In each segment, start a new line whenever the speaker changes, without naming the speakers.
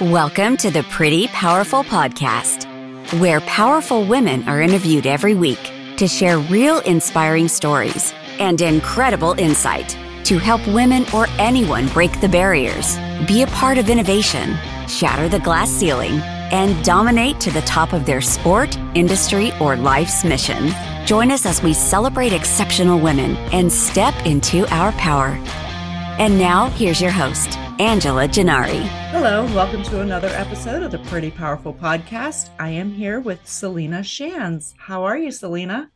Welcome to the Pretty Powerful Podcast, where powerful women are interviewed every week to share real inspiring stories and incredible insight to help women or anyone break the barriers, be a part of innovation, shatter the glass ceiling, and dominate to the top of their sport, industry, or life's mission. Join us as we celebrate exceptional women and step into our power. And now, here's your host, Angela Gennari.
Hello, welcome to another episode of the Pretty Powerful Podcast. I am here with Celina Shands. How are you, Celina?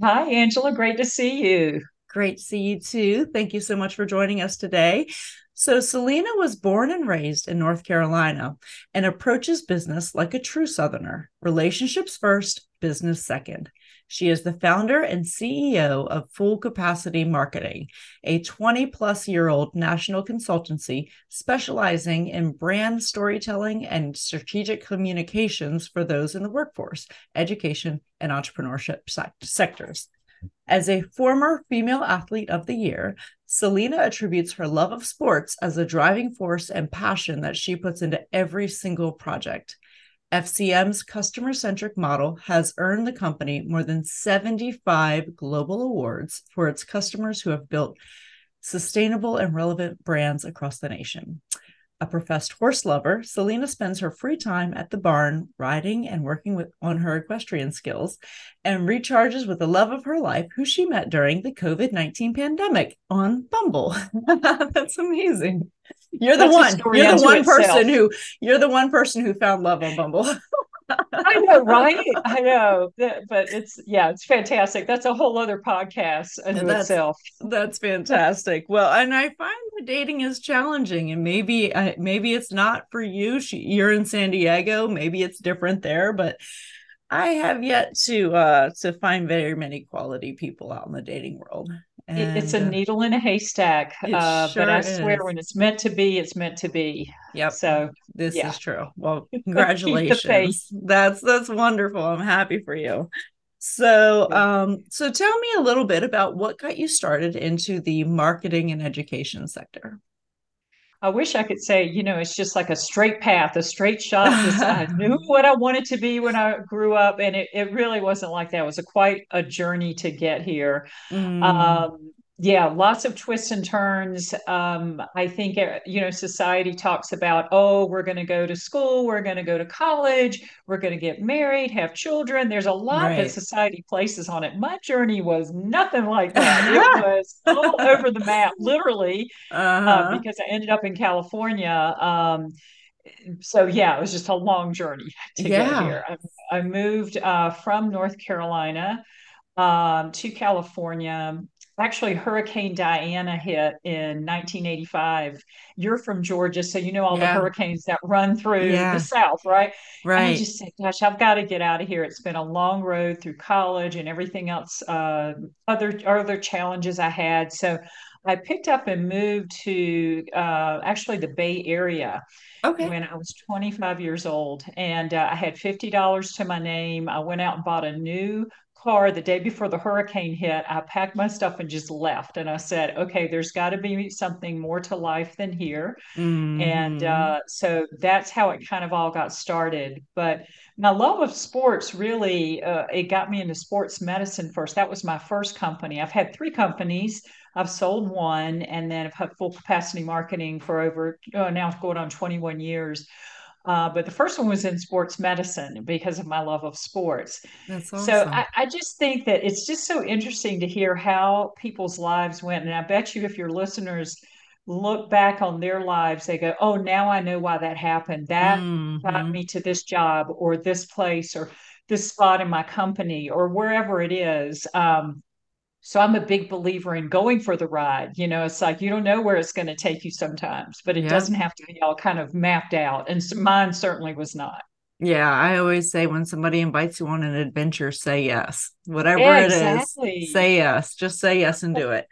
Hi, Angela. Great to see you.
Great to see you too. Thank you so much for joining us today. So, Celina was born and raised in North Carolina and approaches business like a true Southerner relationships first, business second. She is the founder and CEO of Full Capacity Marketing, a 20 plus year old national consultancy specializing in brand storytelling and strategic communications for those in the workforce, education, and entrepreneurship sectors. As a former Female Athlete of the Year, Celina attributes her love of sports as a driving force and passion that she puts into every single project. FCM's customer centric model has earned the company more than 75 global awards for its customers who have built sustainable and relevant brands across the nation. A professed horse lover, Celina spends her free time at the barn riding and working with, on her equestrian skills and recharges with the love of her life, who she met during the COVID 19 pandemic on Bumble. That's amazing. You're the That's one. You're the one itself. person who you're the one person who found love on Bumble.
I know, right? I know, but it's yeah, it's fantastic. That's a whole other podcast in
that's,
itself.
That's fantastic. Well, and I find that dating is challenging, and maybe uh, maybe it's not for you. She, you're in San Diego. Maybe it's different there, but I have yet to uh to find very many quality people out in the dating world.
And, it's a uh, needle in a haystack. Uh, sure but I swear, is. when it's meant to be, it's meant to be.
Yep. So this yeah. is true. Well, congratulations. that's that's wonderful. I'm happy for you. So, um, so tell me a little bit about what got you started into the marketing and education sector.
I wish I could say, you know, it's just like a straight path, a straight shot. I knew what I wanted to be when I grew up, and it, it really wasn't like that. It was a, quite a journey to get here. Mm. Um, yeah, lots of twists and turns. Um, I think uh, you know society talks about, oh, we're going to go to school, we're going to go to college, we're going to get married, have children. There's a lot right. that society places on it. My journey was nothing like that. it was all over the map, literally, uh, uh-huh. uh, because I ended up in California. Um, so yeah, it was just a long journey to yeah. get here. I, I moved uh, from North Carolina um, to California actually Hurricane Diana hit in 1985. You're from Georgia, so you know all yeah. the hurricanes that run through yeah. the South, right?
Right. And
I just said, "Gosh, I've got to get out of here." It's been a long road through college and everything else, uh, other other challenges I had. So I picked up and moved to uh, actually the Bay Area. Okay. When I was 25 years old, and uh, I had $50 to my name, I went out and bought a new car the day before the hurricane hit. I packed my stuff and just left. And I said, okay, there's got to be something more to life than here. Mm-hmm. And uh, so that's how it kind of all got started. But my love of sports really, uh, it got me into sports medicine first. That was my first company. I've had three companies. I've sold one and then I've had full capacity marketing for over uh, now going on 21 years. Uh, but the first one was in sports medicine because of my love of sports. Awesome. So I, I, just think that it's just so interesting to hear how people's lives went. And I bet you if your listeners look back on their lives, they go, oh, now I know why that happened. That mm-hmm. got me to this job or this place or this spot in my company or wherever it is. Um, so I'm a big believer in going for the ride. You know, it's like you don't know where it's going to take you sometimes, but it yep. doesn't have to be all kind of mapped out. And mine certainly was not.
Yeah, I always say when somebody invites you on an adventure, say yes. Whatever yeah, exactly. it is, say yes. Just say yes and do it.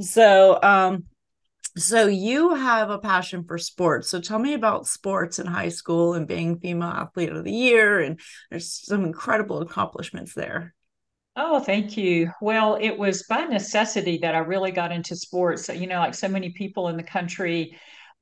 So, um, so you have a passion for sports. So tell me about sports in high school and being female athlete of the year. And there's some incredible accomplishments there.
Oh, thank you. Well, it was by necessity that I really got into sports. You know, like so many people in the country,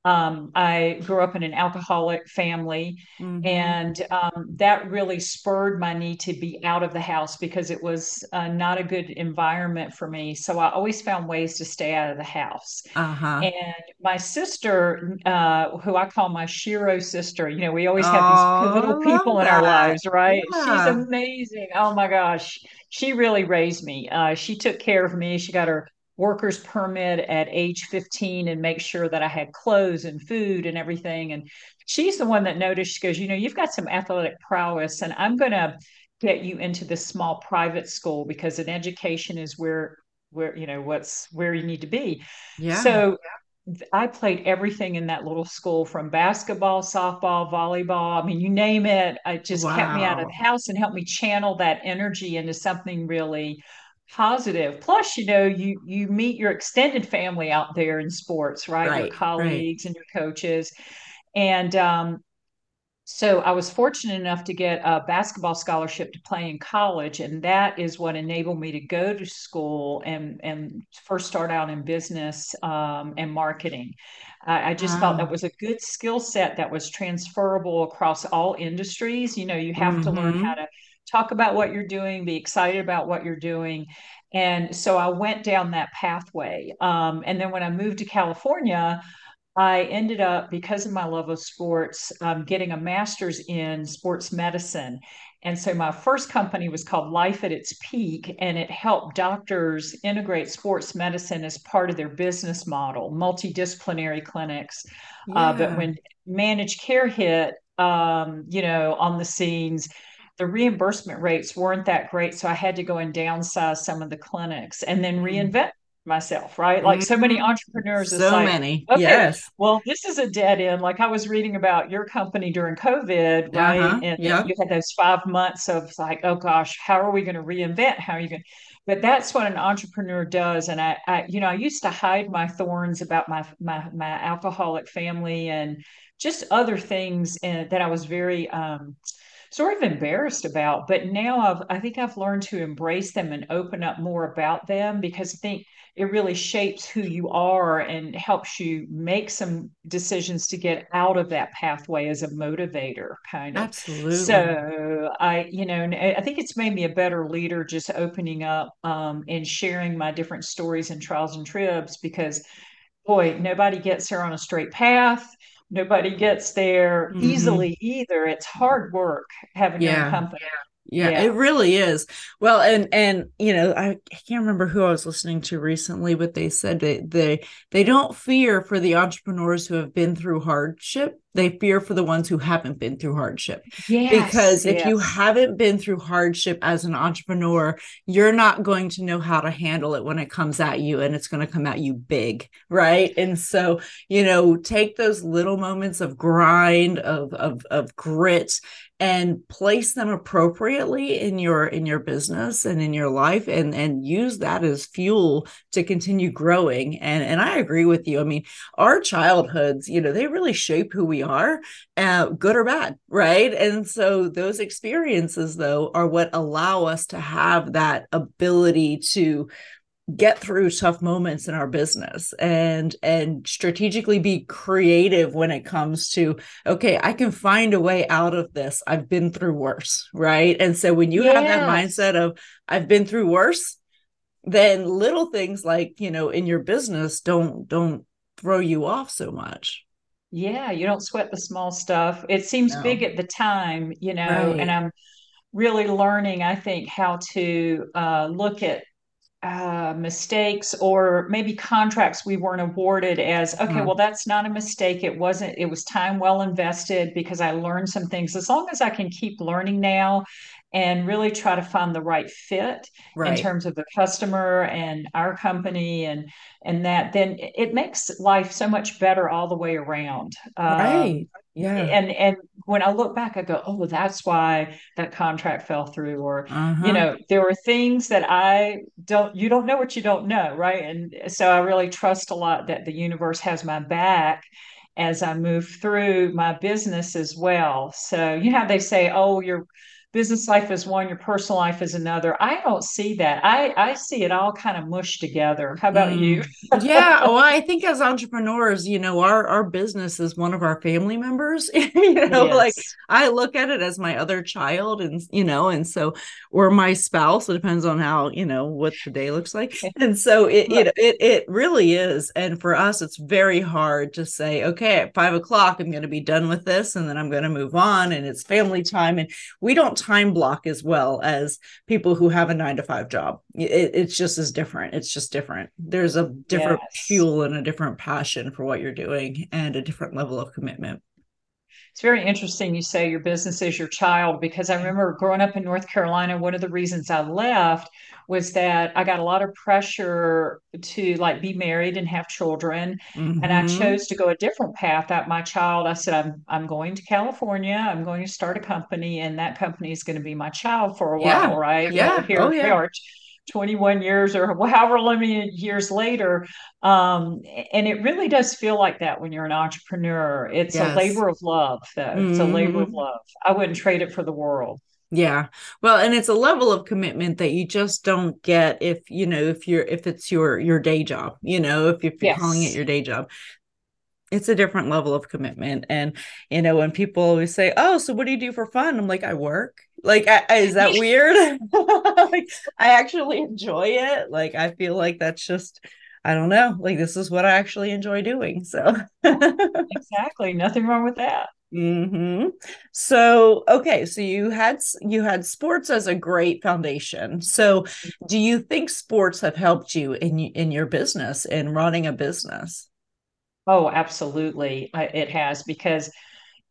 Um, I grew up in an alcoholic family, mm-hmm. and um, that really spurred my need to be out of the house because it was uh, not a good environment for me. So I always found ways to stay out of the house. Uh-huh. And my sister, uh, who I call my Shiro sister, you know, we always have oh, these pivotal people in our lives, right? Yeah. She's amazing. Oh my gosh. She really raised me. Uh, she took care of me. She got her worker's permit at age 15 and make sure that I had clothes and food and everything. And she's the one that noticed, she goes, You know, you've got some athletic prowess, and I'm going to get you into this small private school because an education is where where you know what's where you need to be yeah so i played everything in that little school from basketball softball volleyball i mean you name it it just wow. kept me out of the house and helped me channel that energy into something really positive plus you know you you meet your extended family out there in sports right, right your colleagues right. and your coaches and um, so I was fortunate enough to get a basketball scholarship to play in college, and that is what enabled me to go to school and and first start out in business um, and marketing. I, I just wow. felt that was a good skill set that was transferable across all industries. You know, you have mm-hmm. to learn how mm-hmm. to talk about what you're doing, be excited about what you're doing. And so I went down that pathway. Um, and then when I moved to California, I ended up, because of my love of sports, um, getting a master's in sports medicine. And so my first company was called Life at Its Peak, and it helped doctors integrate sports medicine as part of their business model, multidisciplinary clinics. Yeah. Uh, but when managed care hit, um, you know, on the scenes, the reimbursement rates weren't that great. So I had to go and downsize some of the clinics and then mm. reinvent myself, right? Like so many mm-hmm. entrepreneurs.
So
like,
many. Okay, yes.
Well, this is a dead end. Like I was reading about your company during COVID, right? Uh-huh. And, yeah. you had those five months of like, oh gosh, how are we going to reinvent? How are you going but that's what an entrepreneur does. And I, I, you know, I used to hide my thorns about my my my alcoholic family and just other things and, that I was very um sort of embarrassed about. But now I've, I think I've learned to embrace them and open up more about them because I think it really shapes who you are and helps you make some decisions to get out of that pathway as a motivator kind of
absolutely
so i you know i think it's made me a better leader just opening up um, and sharing my different stories and trials and tribs because boy nobody gets there on a straight path nobody gets there mm-hmm. easily either it's hard work having yeah. your own company
yeah, yeah, it really is. Well, and and you know, I, I, can't remember who I was listening to recently, but they said that they they don't fear for the entrepreneurs who have been through hardship. They fear for the ones who haven't been through hardship. Yes, because if yes. you haven't been through hardship as an entrepreneur, you're not going to know how to handle it when it comes at you and it's going to come at you big, right? And so, you know, take those little moments of grind, of of of grit and place them appropriately in your in your business and in your life and and use that as fuel to continue growing. And and i agree with you. I mean our childhoods you know they really shape who we are uh, good or bad right? And so those experiences though are what allow us to have that ability to get through tough moments in our business and and strategically be creative when it comes to okay i can find a way out of this i've been through worse right and so when you yes. have that mindset of i've been through worse then little things like you know in your business don't don't throw you off so much
yeah you don't sweat the small stuff it seems no. big at the time you know right. and i'm really learning i think how to uh, look at uh, mistakes or maybe contracts we weren't awarded as okay mm-hmm. well that's not a mistake it wasn't it was time well invested because i learned some things as long as i can keep learning now and really try to find the right fit right. in terms of the customer and our company and and that then it makes life so much better all the way around.
Right. Um, yeah.
and and when i look back i go oh that's why that contract fell through or uh-huh. you know there were things that i don't you don't know what you don't know right? And so i really trust a lot that the universe has my back as i move through my business as well. So you know they say oh your business life is one, your personal life is another. I don't see that. I I see it all kind of mushed together. How about mm. you?
yeah, well, I think as entrepreneurs, you know, our our business is one of our family members. you know, yes. like I look at it as my other child, and you know, and so or my spouse. It depends on how you know what the day looks like, and so it it it, it really is. And for us, it's very hard to say, okay, at five o'clock, I'm going to be done with this, and then I'm going to move on, and it's family time, and we don't time block as well as people who have a nine to five job. It, it's just as different. It's just different. There's a different yes. fuel and a different passion for what you're doing and a different level of commitment.
It's very interesting you say your business is your child because I remember growing up in North Carolina, one of the reasons I left was that I got a lot of pressure to like be married and have children. Mm-hmm. And I mm-hmm. chose to go a different path. At my child, I said, I'm I'm going to California. I'm going to start a company, and that company is going to be my child for a while,
yeah.
right?
Yeah.
here,
oh, yeah.
21 years or however many years later. Um, and it really does feel like that when you're an entrepreneur. It's yes. a labor of love, though. Mm-hmm. It's a labor of mm-hmm. love. I wouldn't trade it for the world.
Yeah. Well, and it's a level of commitment that you just don't get if, you know, if you're if it's your your day job, you know, if, if you're yes. calling it your day job it's a different level of commitment and you know when people always say oh so what do you do for fun i'm like i work like I, is that weird? Like i actually enjoy it. Like i feel like that's just i don't know. Like this is what i actually enjoy doing so.
Exactly. Nothing wrong with that.
Hmm so okay. So you had you had sports as a great foundation. So do you think sports have helped you in in your business in running a business?
Oh, absolutely. It has because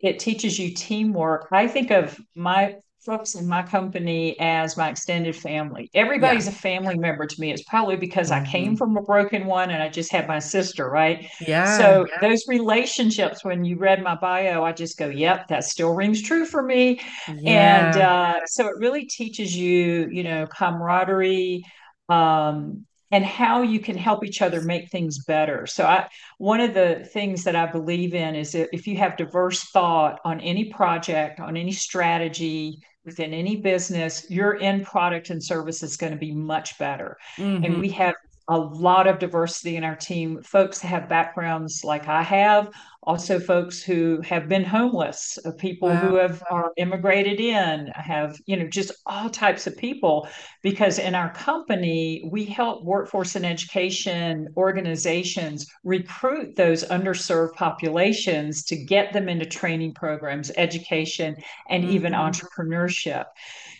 it teaches you teamwork. I think of my folks in my company as my extended family. Everybody's yeah. a family member to me. It's probably because mm-hmm. I came mm-hmm. from a broken one and I just had my sister, right?
Yeah.
So
yeah.
those relationships, when you read my bio, I just go, yep, that still rings true for me. Yeah. And uh, so it really teaches you, you know, camaraderie, um, and how you can help each other make things better. So I one of the things that I believe in is that if you have diverse thought on any project, on any strategy within any business, your end product and service is going to be much better. Mm-hmm. And we have a lot of diversity in our team. Folks have backgrounds like I have, also folks who have been homeless, uh, people wow. who have are immigrated in, have you know just all types of people. Because in our company, we help workforce and education organizations recruit those underserved populations to get them into training programs, education, and mm-hmm. even entrepreneurship.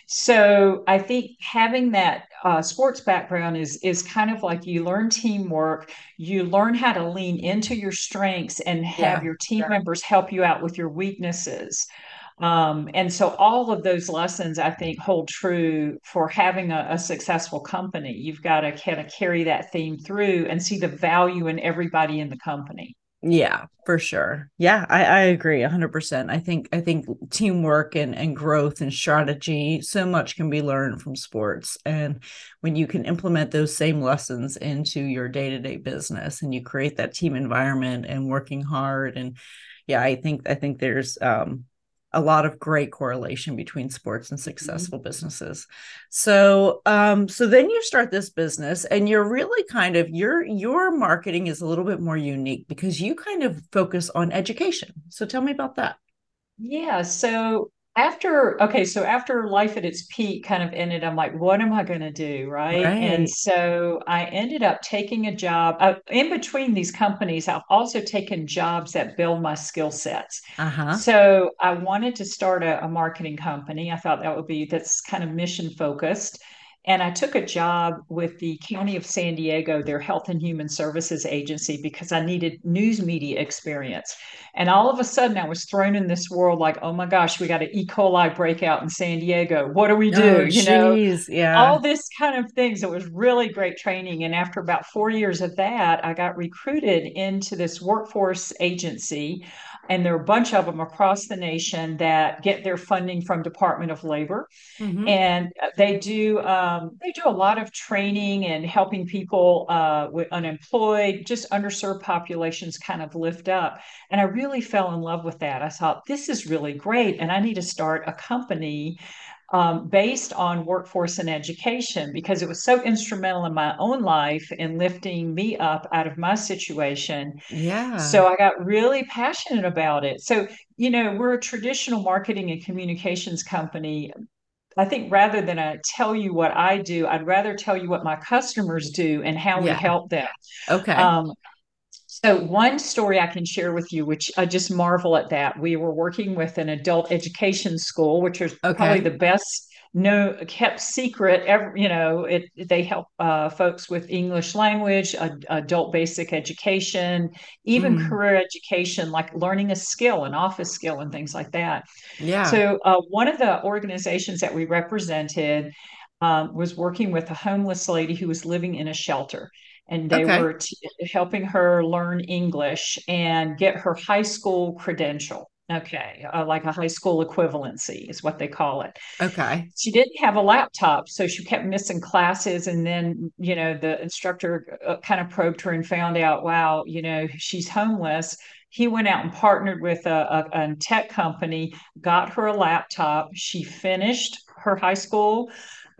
So I think having that uh, sports background is is kind of like you learn teamwork, you learn how to lean into your strengths and have yeah, your team yeah. members help you out with your weaknesses. Um, and so all of those lessons I think hold true for having a, a successful company. You've got to kind of carry that theme through and see the value in everybody in the company.
Yeah, for sure. Yeah, I, I agree 100%. I think I think teamwork and and growth and strategy so much can be learned from sports and when you can implement those same lessons into your day-to-day business and you create that team environment and working hard and yeah, I think I think there's um a lot of great correlation between sports and mm-hmm. successful mm-hmm. businesses. So um so then you start this business and you're really kind of your your marketing is a little bit more unique because you kind of focus on education. So tell me about that.
Yeah, so after okay so after life at its peak kind of ended i'm like what am i going to do right? right? and so i ended up taking a job uh, in between these companies i've also taken jobs that build my skill sets uh-huh. so i wanted to start a, a marketing company i thought that would be that's kind of mission focused and I took a job with the County of San Diego, their Health and Human Services Agency, because I needed news media experience. And all of a sudden, I was thrown in this world like, oh my gosh, we got an E. coli breakout in San Diego. What do we do? Oh,
you know, yeah.
all this kind of things. It was really great training. And after about four years of that, I got recruited into this workforce agency and there are a bunch of them across the nation that get their funding from Department of Labor, mm-hmm. and they do um, they do a lot of training and helping people uh, with unemployed, just underserved populations kind of lift up. And I really fell in love with that. I thought this is really great, and I need to start a company um, based on workforce and education because it was so instrumental in my own life in lifting me up out of my situation.
Yeah.
So I got really passionate about it. So, you know, we're a traditional marketing and communications company. I think rather than I tell you what I do, I'd rather tell you what my customers do and how we help them.
Okay.
Um, so one story I can share with you, which I just marvel at that. We were working with an adult education school, which is
Okay.
probably the best no kept secret ever you know it they help uh, folks with english language ad- adult basic education even
Mm.
career education like learning a skill an office skill and things like that
yeah.
so uh, one of the organizations that we represented um, was working with a homeless lady who was living in a shelter. And they
Okay.
were t- helping her learn English and get her high school credential. Okay, uh, like a high school equivalency is what they call it
okay.
she didn't have a laptop so she kept missing classes and then you know the instructor uh, kind of probed her and found out wow you know she's homeless he went out and partnered with a, a, a tech company got her a laptop she finished her high school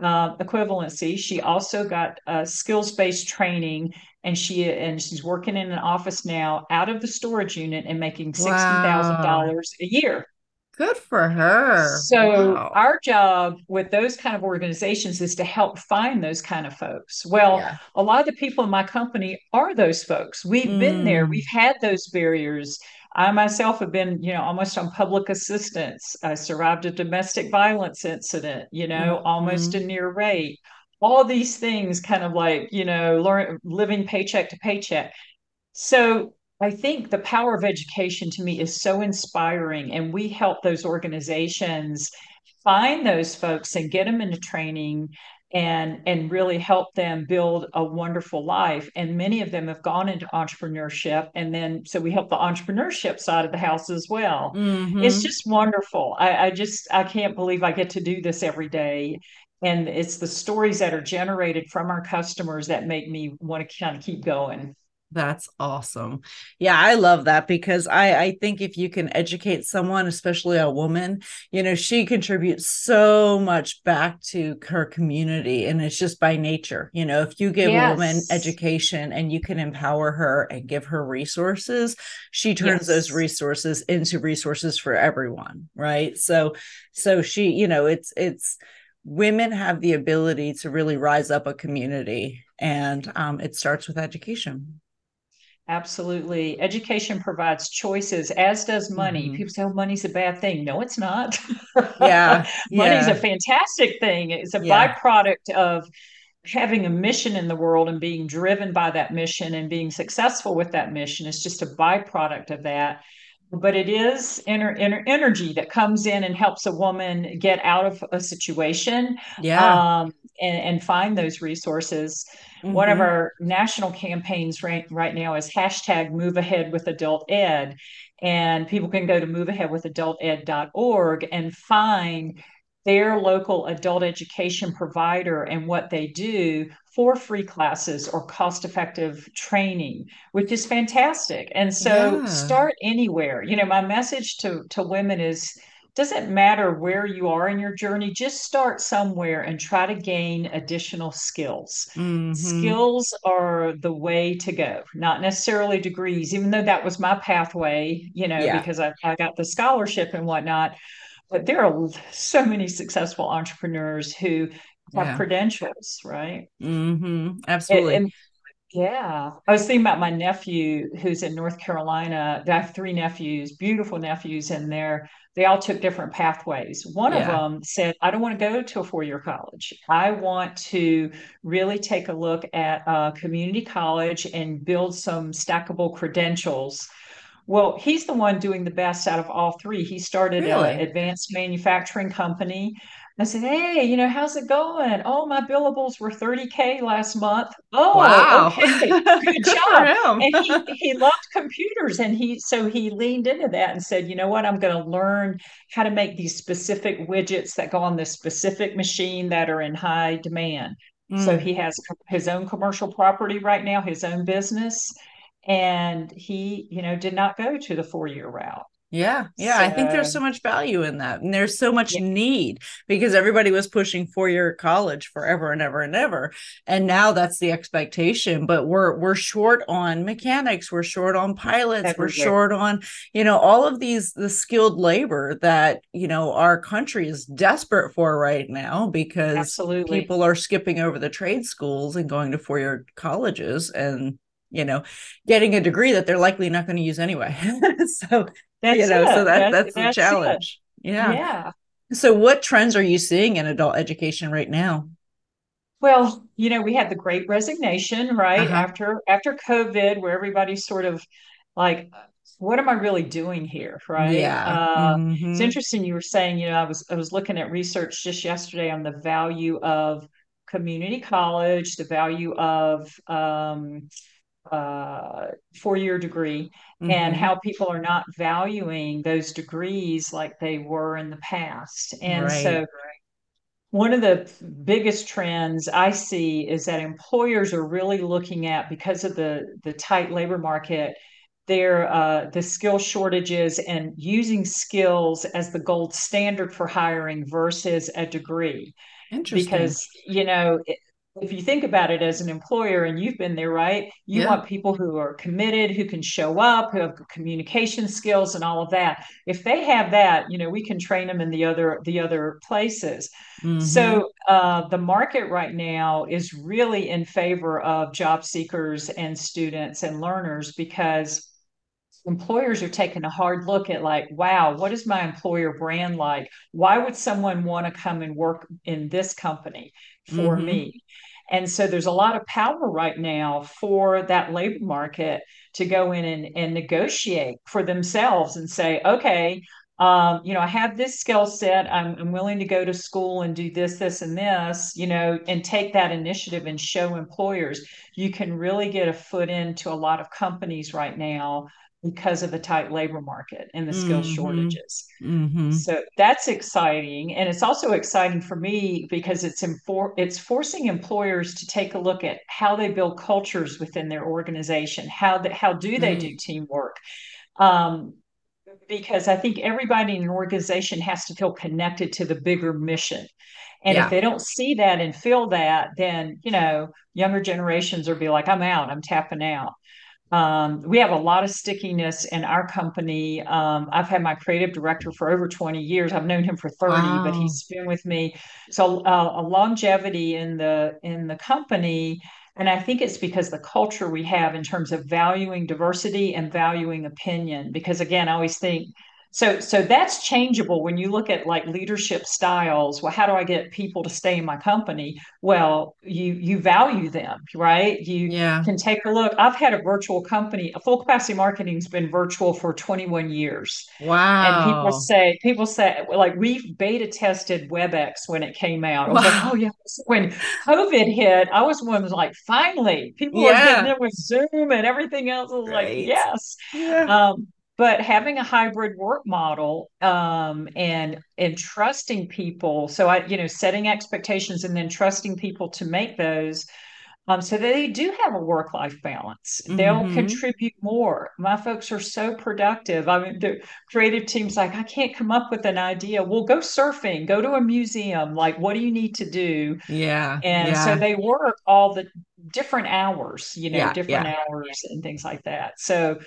uh, equivalency she also got uh, skills-based training and she and she's working in an office now out of the storage unit and making $60000 a year
Good for her.
so
Wow.
our job with those kind of organizations is to help find those kind of folks. Well,
Yeah.
a lot of the people in my company are those folks. We've been there.
Mm.
We've had those barriers. I myself have been, you know, almost on public assistance. I survived a domestic violence incident, you know, almost
Mhm.
a near rape. All these things kind of like, you know, learn living paycheck to paycheck. So I think the power of education to me is so inspiring, and we help those organizations find those folks and get them into training and and really help them build a wonderful life. And many of them have gone into entrepreneurship and then so we help the entrepreneurship side of the house as well.
Mhm.
it's just wonderful. I, I just i can't believe i get to do this every day. And it's the stories that are generated from our customers that make me want to kind of keep going
That's awesome. Yeah, I love that because I I think if you can educate someone, especially a woman, you know, she contributes so much back to her community and it's just by nature. You know, if you give a woman education and you can empower her and give her resources, she turns those resources into resources for everyone, right? So so she, you know, it's it's women have the ability to really rise up a community and um, it starts with education
Absolutely. Education provides choices, as does money.
Mhm.
People say, oh, money's a bad thing. No, it's not.
Yeah,
Money's
yeah.
a fantastic thing. It's a
Yeah.
byproduct of having a mission in the world and being driven by that mission and being successful with that mission. It's just a byproduct of that. But it is inner, inner energy that comes in and helps a woman get out of a situation
yeah
um, and, and find those resources. One of
Mhm.
our national campaigns right, right now is hashtag move ahead with adult ed. And people can go to moveaheadwithadulted.org and find their local adult education provider and what they do for free classes or cost effective training, which is fantastic. And so
Yeah.
start anywhere. You know, my message to, to women is doesn't matter where you are in your journey, just start somewhere and try to gain additional skills.
Mhm.
Skills are the way to go, not necessarily degrees, even though that was my pathway, you know,
Yeah.
because I, I got the scholarship and whatnot. But there are so many successful entrepreneurs who have
Yeah.
credentials, right?
Mm-hmm.
And,
absolutely
and yeah, I was thinking about my nephew who's in North Carolina. I have three nephews, beautiful nephews, and they're they all took different pathways. One of them said, "I don't want to go to a four year college. I want to really take a look at a community college and build some stackable credentials." Well, he's the one doing the best out of all three. He started uh,
Really?
an advanced manufacturing company. I said, Hey, you know, how's it going? Oh, my billables were 30K last month. Oh,
wow
okay. Good
Good
job. And he, he loved computers. And he, so he leaned into that and said, you know what? I'm going to learn how to make these specific widgets that go on this specific machine that are in high demand. So
Mm.
he has his own commercial property right now, his own business. And he, you know, did not go to the four year route.
Yeah, yeah. So, I think there's so much value in that. And there's so much yeah. need because everybody was pushing four year college forever and ever and ever. And now that's the expectation. But we're we're short on mechanics, we're short on pilots, Everywhere. we're short on, you know, all of these the skilled labor that, you know, our country is desperate for right now because
Absolutely.
people are skipping over the trade schools and going to four year colleges and you know getting a degree that they're likely not going to use anyway so that's you know, it. so that that's, that's the challenge. It. Yeah.
Yeah.
So what trends are you seeing in adult education right now?
Well, you know, we had the great resignation, right? Uh-huh. After after COVID, where everybody's sort of like, what am I really doing here? Right.
Yeah. Uh,
mm-hmm. It's interesting you were saying, you know, I was I was looking at research just yesterday on the value of community college, the value of um, uh, four year degree mm-hmm. and how people are not valuing those degrees like they were in the past. And right. so, one of the biggest trends I see is that employers are really looking at because of the the tight labor market their uh, the skill shortages and using skills as the gold standard for hiring versus a degree because you know if you think about it as an employer and you've been there right you yeah. want people who are committed who can show up who have communication skills and all of that if they have that you know we can train them in the other the other places mm-hmm. so uh, the market right now is really in favor of job seekers and students and learners because employers are taking a hard look at like wow what is my employer brand like why would someone want to come and work in this company for mm-hmm. me and so there's a lot of power right now for that labor market to go in and, and negotiate for themselves and say, okay, um, you know, I have this skill set. I'm, I'm willing to go to school and do this, this, and this, you know, and take that initiative and show employers you can really get a foot into a lot of companies right now because of the tight labor market and the skill mm-hmm. shortages.
Mm-hmm.
So that's exciting, and it's also exciting for me because it's infor- it's forcing employers to take a look at how they build cultures within their organization. How that how do they mm-hmm. do teamwork? Um, because I think everybody in an organization has to feel connected to the bigger mission. And yeah. if they don't see that and feel that, then you know younger generations will be like, "I'm out. I'm tapping out." Um, we have a lot of stickiness in our company. Um, I've had my creative director for over 20 years. I've known him for 30, wow. but he's been with me. So uh, a longevity in the in the company. And I think it's because the culture we have in terms of valuing diversity and valuing opinion. Because again, I always think so so that's changeable when you look at like leadership styles. Well how do i get people to stay in my company? Well you you value them right? You
yeah.
can take a look. I've had a virtual company. A full capacity marketing's been virtual for 21 years.
Wow
and people say people say like we beta tested webex when it came out. Wow. like oh yeah. When covid hit i was one was like finally people yeah. are getting in with zoom and everything else. I was right. like yes.
Yeah.
um but having a hybrid work model um, and and trusting people so i you know setting expectations and then trusting people to make those um, so they do have a work life balance. They'll mm-hmm. contribute more. My folks are so productive. I mean, the creative team's like, I can't come up with an idea. Well, go surfing, go to a museum. Like, what do you need to do?
Yeah.
And
yeah.
so they work all the different hours, you know, yeah, different yeah. hours and things like that. So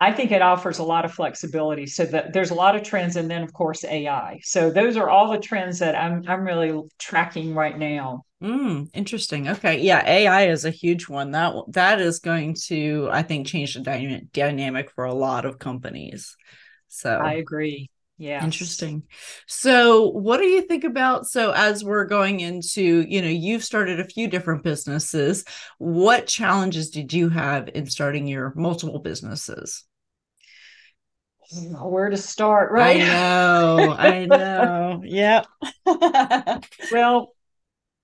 I think it offers a lot of flexibility. So that there's a lot of trends, and then of course AI. So those are all the trends that I'm I'm really tracking right now.
Mm, interesting. Okay, yeah, AI is a huge one. That that is going to I think change the dyna- dynamic for a lot of companies. So
I agree. Yeah.
Interesting. So, what do you think about? So, as we're going into, you know, you've started a few different businesses. What challenges did you have in starting your multiple businesses?
Where to start, right?
I know. I know. Yep.
well,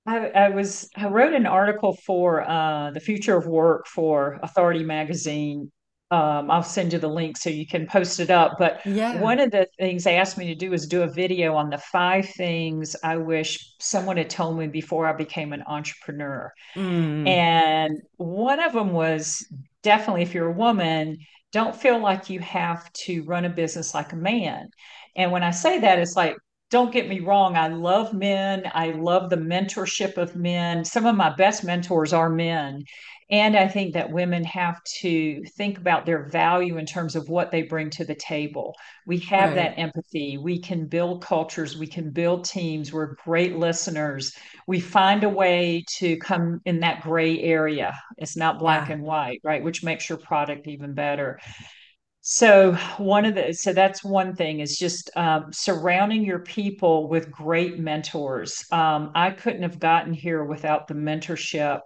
I, I, was I wrote an article for uh, the future of work for Authority Magazine um, I'll send you the link so you can post it up. But
yeah.
one of the things they asked me to do is do a video on the five things I wish someone had told me before I became an entrepreneur.
Mm.
And one of them was definitely if you're a woman, don't feel like you have to run a business like a man. And when I say that, it's like, don't get me wrong, I love men. I love the mentorship of men. Some of my best mentors are men. And I think that women have to think about their value in terms of what they bring to the table. We have right. that empathy. We can build cultures. We can build teams. We're great listeners. We find a way to come in that gray area. It's not black yeah. and white, right? Which makes your product even better. So one of the so that's one thing is just um, surrounding your people with great mentors. Um, I couldn't have gotten here without the mentorship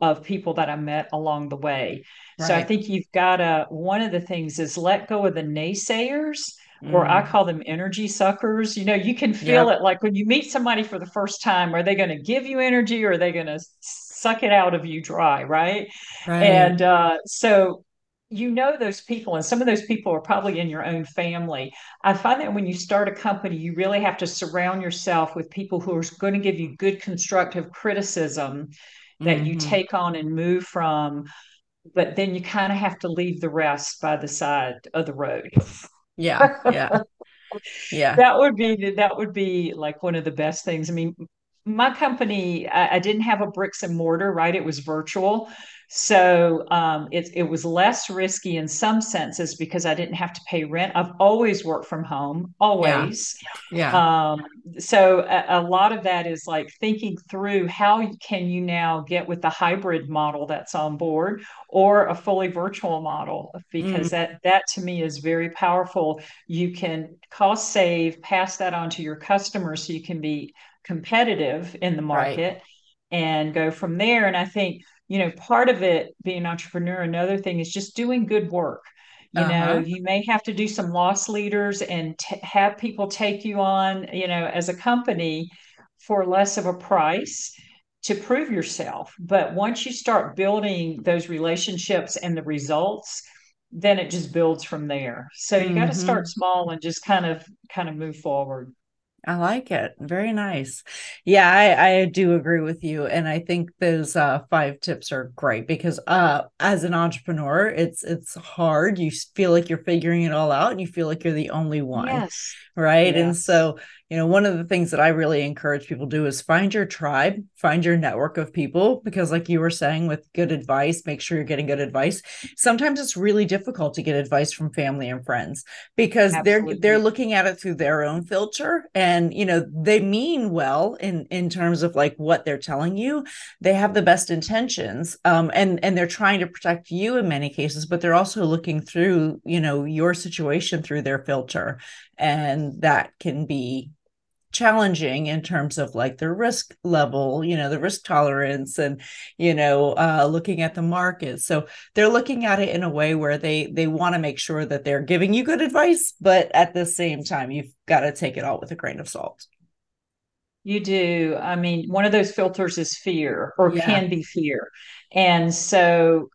of people that I met along the way. Right. So I think you've got to, one of the things is let go of the naysayers, mm. or I mm. call them energy suckers. You know, you can feel yep. it like when you meet somebody for the first time, are they going to give you energy or are they going to suck it out of you dry? Right. right. And uh, so, you know those people and some of those people are probably in your own family i find that when you start a company you really have to surround yourself with people who are going to give you good constructive criticism that mm-hmm. you take on and move from but then you kind of have to leave the rest by the side of the road.
Yeah yeah yeah.
That would be that would be like one of the best things. I mean my company I, I didn't have a bricks and mortar right it was virtual so um, it, it was less risky in some senses because I didn't have to pay rent. I've always worked from home, always.
Yeah. yeah.
Um, so a, a, lot of that is like thinking through how can you now get with the hybrid model that's on board or a fully virtual model because mm. that that to me is very powerful. You can cost save, pass that on to your customers so you can be competitive in the market. Right and go from there. And I think you know, part of it being an entrepreneur, another thing is just doing good work. You uh-huh. know, you may have to do some loss leaders and t- have people take you on, you know, as a company for less of a price to prove yourself. But once you start building those relationships and the results, then it just builds from there. So you mm-hmm. got to start small and just kind of kind of move forward.
I like it. Very nice. Yeah, I, I do agree with you. And I think those uh, five tips are great because uh, as an entrepreneur, it's it's hard. You feel like you're figuring it all out and you feel like you're the only one.
Yes.
Right. Yes. And so you know one of the things that i really encourage people to do is find your tribe find your network of people because like you were saying with good advice make sure you're getting good advice. Sometimes it's really difficult to get advice from family and friends because Absolutely. they're they're looking at it through their own filter. And you know they mean well in in terms of like what they're telling you. They have the best intentions um and and they're trying to protect you in many cases but they're also looking through you know your situation through their filter. And that can be challenging in terms of like the risk level you know the risk tolerance and you know uh, looking at the market. So they're looking at it in a way where they they want to make sure that they're giving you good advice but at the same time you've got to take it all with a grain of salt.
You do. I mean one of those filters is fear or yeah. can be fear. And so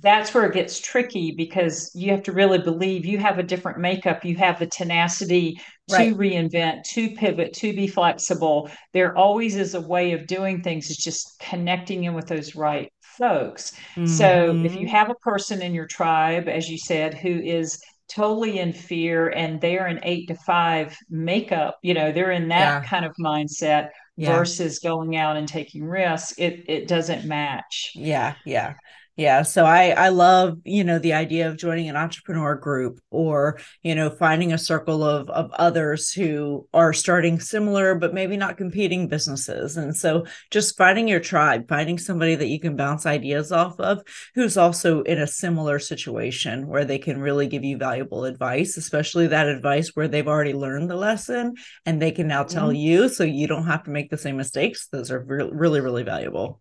that's where it gets tricky because you have to really believe you have a different makeup. You have the tenacity to reinvent, to pivot, to be flexible. There always is a way of doing things. It's just connecting in with those right folks. Mm-hmm. So if you mm-hmm. have a person in your tribe, as you said, who is totally in fear and they're in eight to five makeup, you know, they're in that yeah. kind of mindset. Yeah. versus going out and taking risks it it doesn't match
yeah yeah yeah. So I I love, you know, the idea of joining an entrepreneur group or, you know, finding a circle of of others who are starting similar but maybe not competing businesses. And so just finding your tribe, finding somebody that you can bounce ideas off of who's also in a similar situation where they can really give you valuable advice, especially that advice where they've already learned the lesson and they can now tell mm-hmm. you so you don't have to make the same mistakes. Those are re- really really valuable.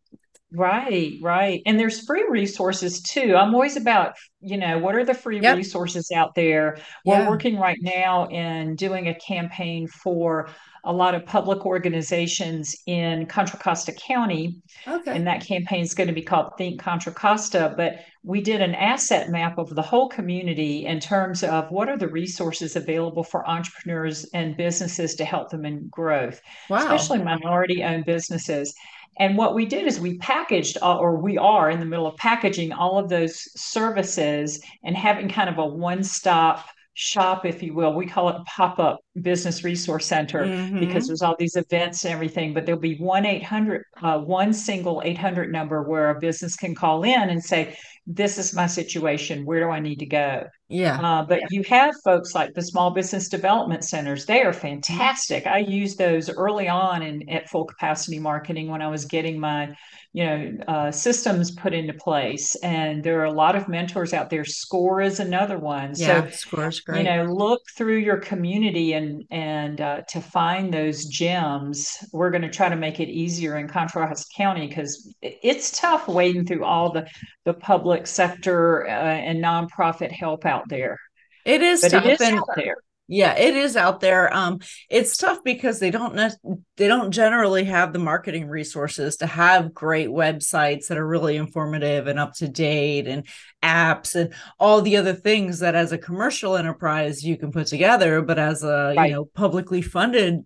Right, right. And there's free resources too. I'm always about, you know, what are the free yep. resources out there? We're yeah. working right now in doing a campaign for a lot of public organizations in Contra Costa County. Okay. And that campaign is going to be called Think Contra Costa. But we did an asset map of the whole community in terms of what are the resources available for entrepreneurs and businesses to help them in growth, wow. especially minority owned businesses. And what we did is we packaged, or we are in the middle of packaging all of those services and having kind of a one stop shop, if you will. We call it pop up business resource center mm-hmm. because there's all these events and everything. But there'll be one 800, uh, one single 800 number where a business can call in and say, This is my situation. Where do I need to go?
Yeah.
Uh, but
yeah.
you have folks like the small business development centers. They are fantastic. I used those early on in at full capacity marketing when I was getting my you know uh, systems put into place. And there are a lot of mentors out there. Score is another one.
Yeah, so score is great.
you know look through your community and and uh, to find those gems. We're going to try to make it easier in contra costa county because it's tough wading through all the the public sector uh, and nonprofit help out there.
It is but tough
it is
and,
out there
yeah it is out there um it's tough because they don't ne- they don't generally have the marketing resources to have great websites that are really informative and up to date and apps and all the other things that as a commercial enterprise you can put together but as a right. you know publicly funded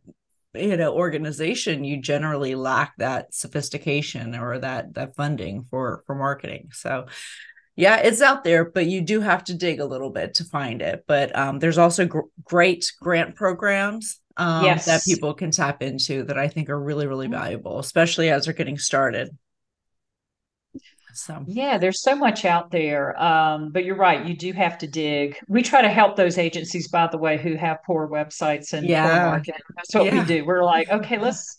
you know organization you generally lack that sophistication or that that funding for for marketing so yeah it's out there but you do have to dig a little bit to find it but um, there's also gr- great grant programs um, yes. that people can tap into that i think are really really mm-hmm. valuable especially as they're getting started
so yeah there's so much out there um, but you're right you do have to dig we try to help those agencies by the way who have poor websites and yeah. poor marketing that's what yeah. we do we're like okay let's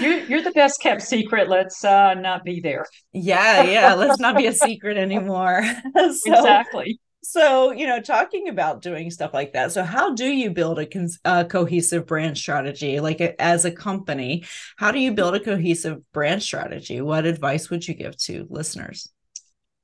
you're you're the best kept secret. Let's uh, not be there.
Yeah, yeah. Let's not be a secret anymore.
so, exactly.
So, you know, talking about doing stuff like that. So, how do you build a, con- a cohesive brand strategy? Like, as a company, how do you build a cohesive brand strategy? What advice would you give to listeners?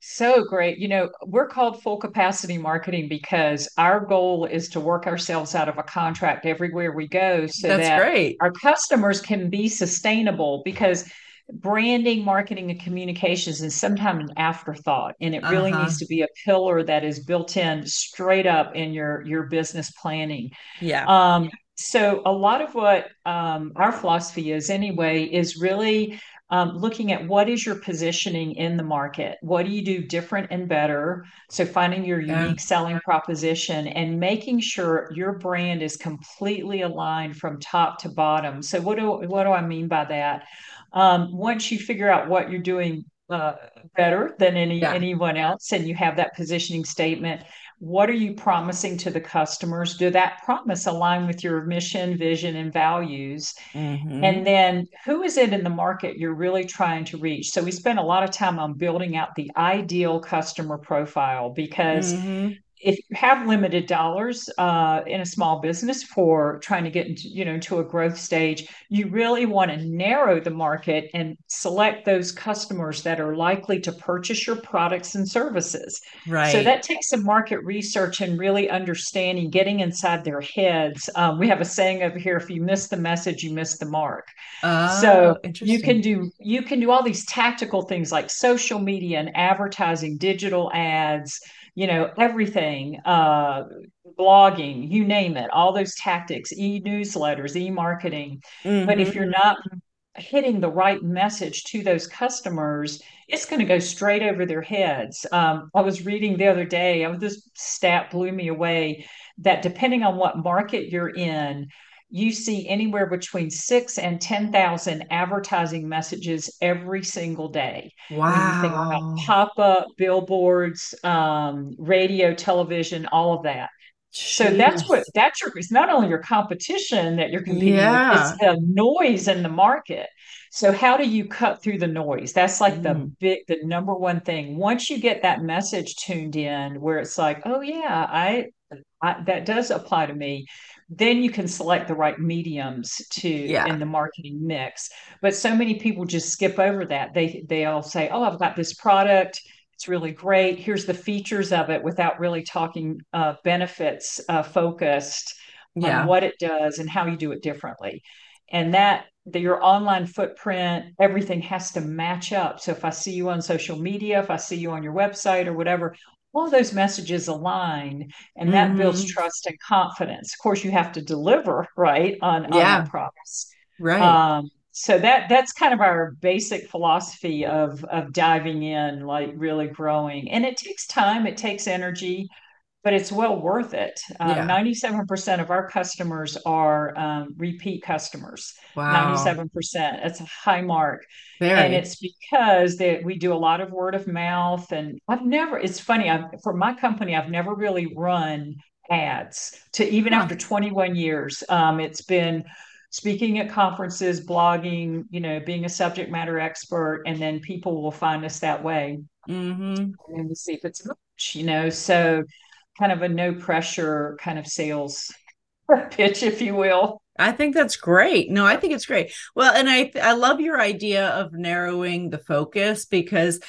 So great. You know, we're called full capacity marketing because our goal is to work ourselves out of a contract everywhere we go so
That's
that
great.
our customers can be sustainable because branding, marketing, and communications is sometimes an afterthought. And it really uh-huh. needs to be a pillar that is built in straight up in your your business planning.
Yeah.
Um, so a lot of what um, our philosophy is anyway is really um, looking at what is your positioning in the market what do you do different and better so finding your yeah. unique selling proposition and making sure your brand is completely aligned from top to bottom so what do what do i mean by that um, once you figure out what you're doing uh, better than any yeah. anyone else and you have that positioning statement what are you promising to the customers do that promise align with your mission vision and values mm-hmm. and then who is it in the market you're really trying to reach so we spend a lot of time on building out the ideal customer profile because mm-hmm if you have limited dollars uh, in a small business for trying to get into you know into a growth stage you really want to narrow the market and select those customers that are likely to purchase your products and services.
Right.
so that takes some market research and really understanding getting inside their heads. Um, we have a saying over here if you miss the message you miss the mark.
Oh,
so you can do you can do all these tactical things like social media and advertising digital ads you know everything uh, blogging you name it all those tactics e-newsletters e-marketing mm-hmm. but if you're mm-hmm. not hitting the right message to those customers it's going to go straight over their heads um, i was reading the other day was, this stat blew me away that depending on what market you're in you see anywhere between six and 10,000 advertising messages every single day.
Wow. When you think
about pop up, billboards, um, radio, television, all of that. Jeez. So that's what that's your it's not only your competition that you're competing yeah. with, it's the noise in the market. So how do you cut through the noise? That's like mm. the big the number one thing. Once you get that message tuned in where it's like, oh yeah, I, I that does apply to me then you can select the right mediums to yeah. in the marketing mix. But so many people just skip over that. They they all say oh i've got this product. It's really great. Here's the features of it without really talking uh, benefits uh, focused yeah. on what it does and how you do it differently. And that the, your online footprint everything has to match up. So if i see you on social media if i see you on your website or whatever all those messages align and that mm-hmm. builds trust and confidence of course you have to deliver right on, yeah. on promise
right
um, so that that's kind of our basic philosophy of of diving in, like really growing. And it takes time, it takes energy, but it's well worth it. Um,
Yeah.
97% of our customers are um, repeat customers.
Wow.
97%. That's a high mark.
Very.
And it's because that we do a lot of word of mouth. And I've never, it's funny, I've, for my company, I've never really run ads to even after 21 years. Um, it's been speaking at conferences, blogging, you know, being a subject matter expert, and then people will find us that way.
hmm
And we see if it's, you know, so kind of a no pressure kind of sales pitch, if you will.
I think that's great. No, I think it's great. Well, and I I love your idea of narrowing the focus because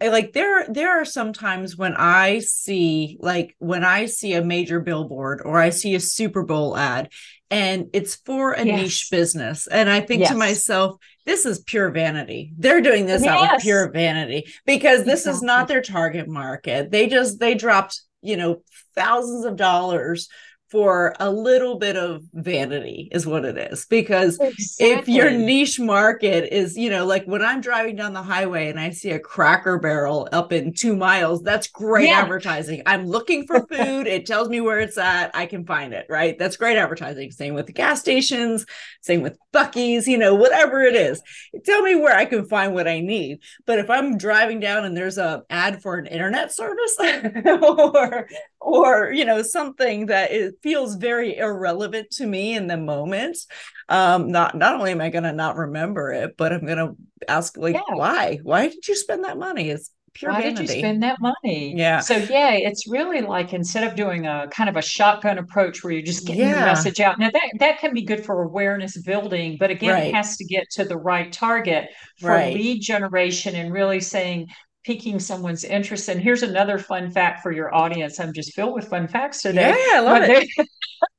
I like there there are some times when I see like when I see a major billboard or I see a Super Bowl ad and it's for a
Yes.
niche business and I think to myself this is pure vanity. They're doing this out of pure vanity because this is not their target market. They just they dropped, you know, thousands of dollars for a little bit of vanity is what it is. Because if your niche market is you know like when i'm driving down the highway and i see a cracker barrel up in two miles that's great
Yeah.
advertising. I'm looking for food. It tells me where it's at. I can find it right? That's great advertising. Same with the gas stations. Same with Buc-ee's you know whatever it is. Tell me where i can find what i need. But if i'm driving down and there's a ad for an internet service or or you know something that it feels very irrelevant to me in the moment um not not only am i going to not remember it but i'm going to ask like
Yeah.
why why did you spend that money it's pure
Why
vanity
did you spend that money?
Yeah.
So yeah, it's really like instead of doing a kind of a shotgun approach where you're just getting
Yeah.
message out. Now that that can be good for awareness building, but again,
Right.
it has to get to the right target for
Right.
lead generation and really saying piquing someone's interest. And here's another fun fact for your audience. I'm just filled with fun facts today.
yeah i love it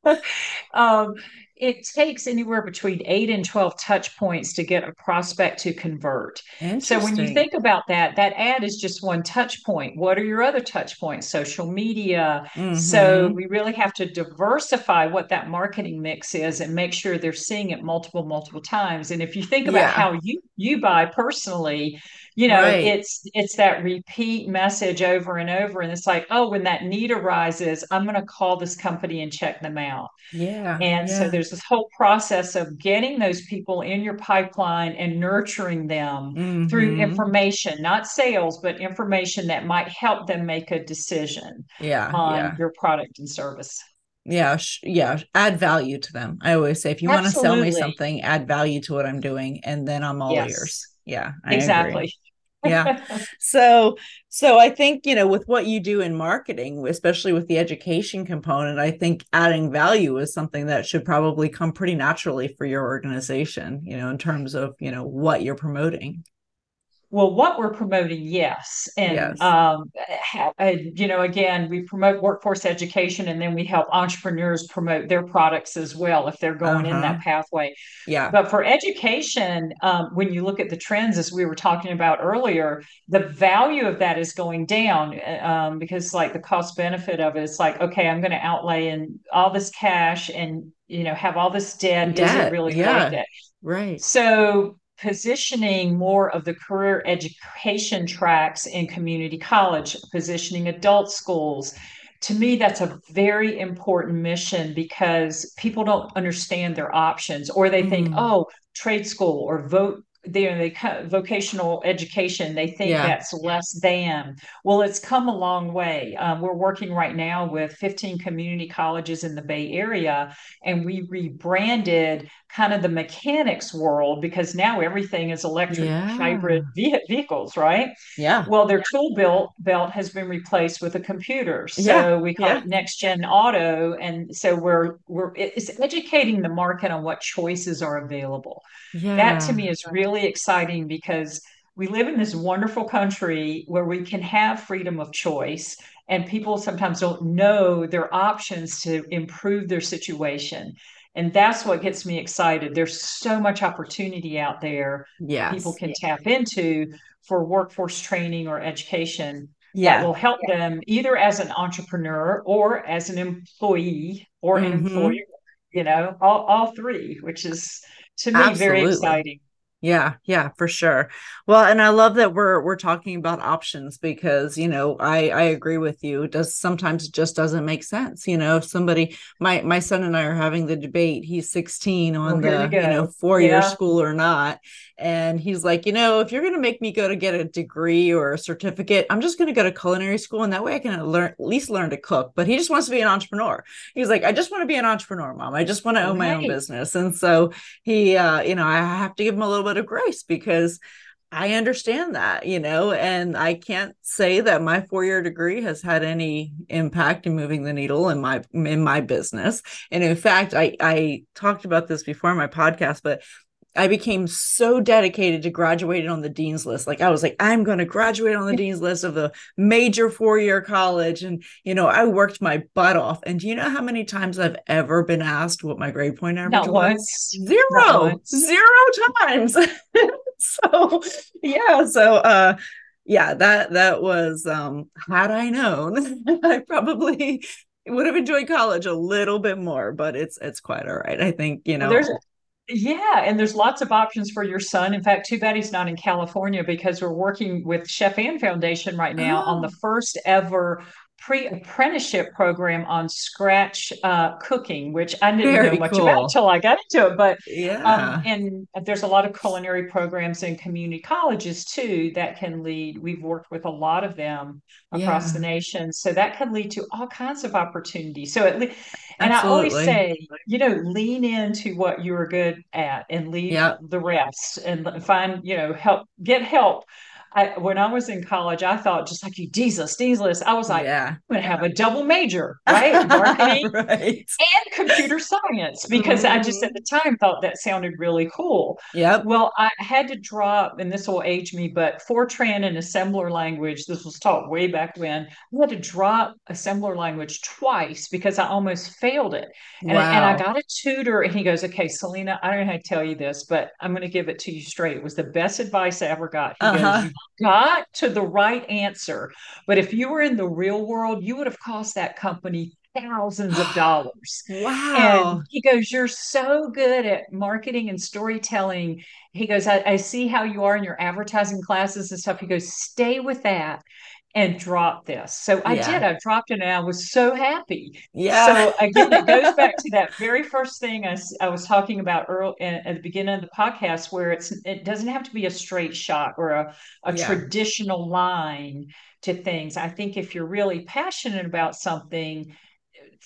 they- um, it takes anywhere between eight and 12 touch points to get a prospect to convert. So when you think about that, that ad is just one touch point. What are your other touch points? Social media. So
Mhm.
we really have to diversify what that marketing mix is and make sure they're seeing it multiple, multiple times. And if you think about
Yeah.
how you you buy personally, you know,
Right.
it's it's that repeat message over and over. And it's like, oh, when that need arises, I'm going to call this company and check them out.
yeah
And so there's this whole process of getting those people in your pipeline and nurturing them through
Mhm.
information, not sales, but information that might help them make a decision
yeah
on
yeah
your product and service.
yeah sh- yeah add value to them i always say if you want to sell me something add value to what i'm doing and then i'm all
Yes.
ears yeah I agree. Yeah. so so i think you know with what you do in marketing especially with the education component i think adding value is something that should probably come pretty naturally for your organization you know in terms of you know what you're promoting
Well, what we're promoting, yes. And,
Yes.
um, ha- you know, again, we promote workforce education and then we help entrepreneurs promote their products as well if they're going in
Uh-huh.
that pathway.
yeah
But for education, um, when you look at the trends, as we were talking about earlier, the value of that is going down uh, um, because, like, the cost benefit of it, it's like, okay, I'm going to outlay in all this cash and you know have all this debt. Is
Debt,
it really
yeah.
worth it?
right
So positioning more of the career education tracks in community college, positioning adult schools. To me, that's a very important mission because people don't understand their options or they think,
Mhm.
oh, trade school or vote. They, they co- vocational education. They think
Yeah.
that's less than. Well, it's come a long way. Um, we're working right now with 15 community colleges in the Bay Area, and we rebranded kind of the mechanics world because now everything is electric
Yeah.
hybrid ve- vehicles, right?
yeah
Well, their tool belt belt has been replaced with a computer, so
Yeah,
we call it next gen auto, and so we're we're it's educating the market on what choices are available.
yeah
That to me is really exciting because we live in this wonderful country where we can have freedom of choice, and people sometimes don't know their options to improve their situation. And that's what gets me excited. There's so much opportunity out there
yes
people can tap into for workforce training or education that
yeah
will help them either as an entrepreneur or as an employee or an
Mhm.
employer, you know, all, all three, which is to me very exciting.
Yeah, yeah, for sure. Well, and I love that we're we're talking about options because, you know, I I agree with you. It does sometimes it just doesn't make sense. You know, if somebody my my son and I are having the debate, he's 16 on the, you, you, know, four-year yeah. school or not. And he's like, you know, if you're gonna make me go to get a degree or a certificate, I'm just gonna go to culinary school and that way I can learn at least learn to cook. But he just wants to be an entrepreneur. He's like, I just want to be an entrepreneur, mom. I just want to own right. my own business. And so he uh, you know, I have to give him a little bit of grace because I understand that, you know, and I can't say that my four-year degree has had any impact in moving the needle in my in my business. And in fact, I I talked about this before in my podcast, but I became so dedicated to graduating on the dean's list. Like I was like, I'm going to graduate on the dean's list of the major four-year college. And, you know, I worked my butt off. And do you know how many times I've ever been asked what my grade point average
Not
was?
Once.
Zero, Not zero times. so yeah. So, uh, yeah, that, that was, um, had I known, I probably would have enjoyed college a little bit more, but it's, it's quite all right. I think, you know,
well, yeah, and there's lots of options for your son. In fact, too bad he's not in California because we're working with Chef Ann Foundation right now oh. on the oh. first ever pre-apprenticeship program on scratch uh, cooking, which I didn't Very know much cool. about until I got into it. But yeah, um, and there's a lot of culinary programs in community colleges too that can lead. We've worked with a lot of them across yeah. the nation, so that can lead to all kinds of opportunities. So at least, and Absolutely. I always say, you know, lean into what you're good at and leave yep. the rest, and find you know help get help I, when I was in college, I thought just like you, Jesus, Jesus. I was like, yeah. I'm going to have a double major, right? Marketing right. and computer science, because mm-hmm. I just at the time thought that sounded really cool.
Yeah.
Well, I had to drop, and this will age me, but Fortran and assembler language, this was taught way back when. I had to drop assembler language twice because I almost failed it. And, wow. and I got a tutor, and he goes, Okay, Celina, I don't know how to tell you this, but I'm going to give it to you straight. It was the best advice I ever got. He uh-huh. goes, got to the right answer. But if you were in the real world, you would have cost that company thousands of dollars.
wow.
And he goes, You're so good at marketing and storytelling. He goes, I, I see how you are in your advertising classes and stuff. He goes, Stay with that and drop this. So I yeah. did. I dropped it and I was so happy.
Yeah.
So again, it goes back to that very first thing I, I was talking about early at the beginning of the podcast, where it's it doesn't have to be a straight shot or a, a yeah. traditional line to things. I think if you're really passionate about something,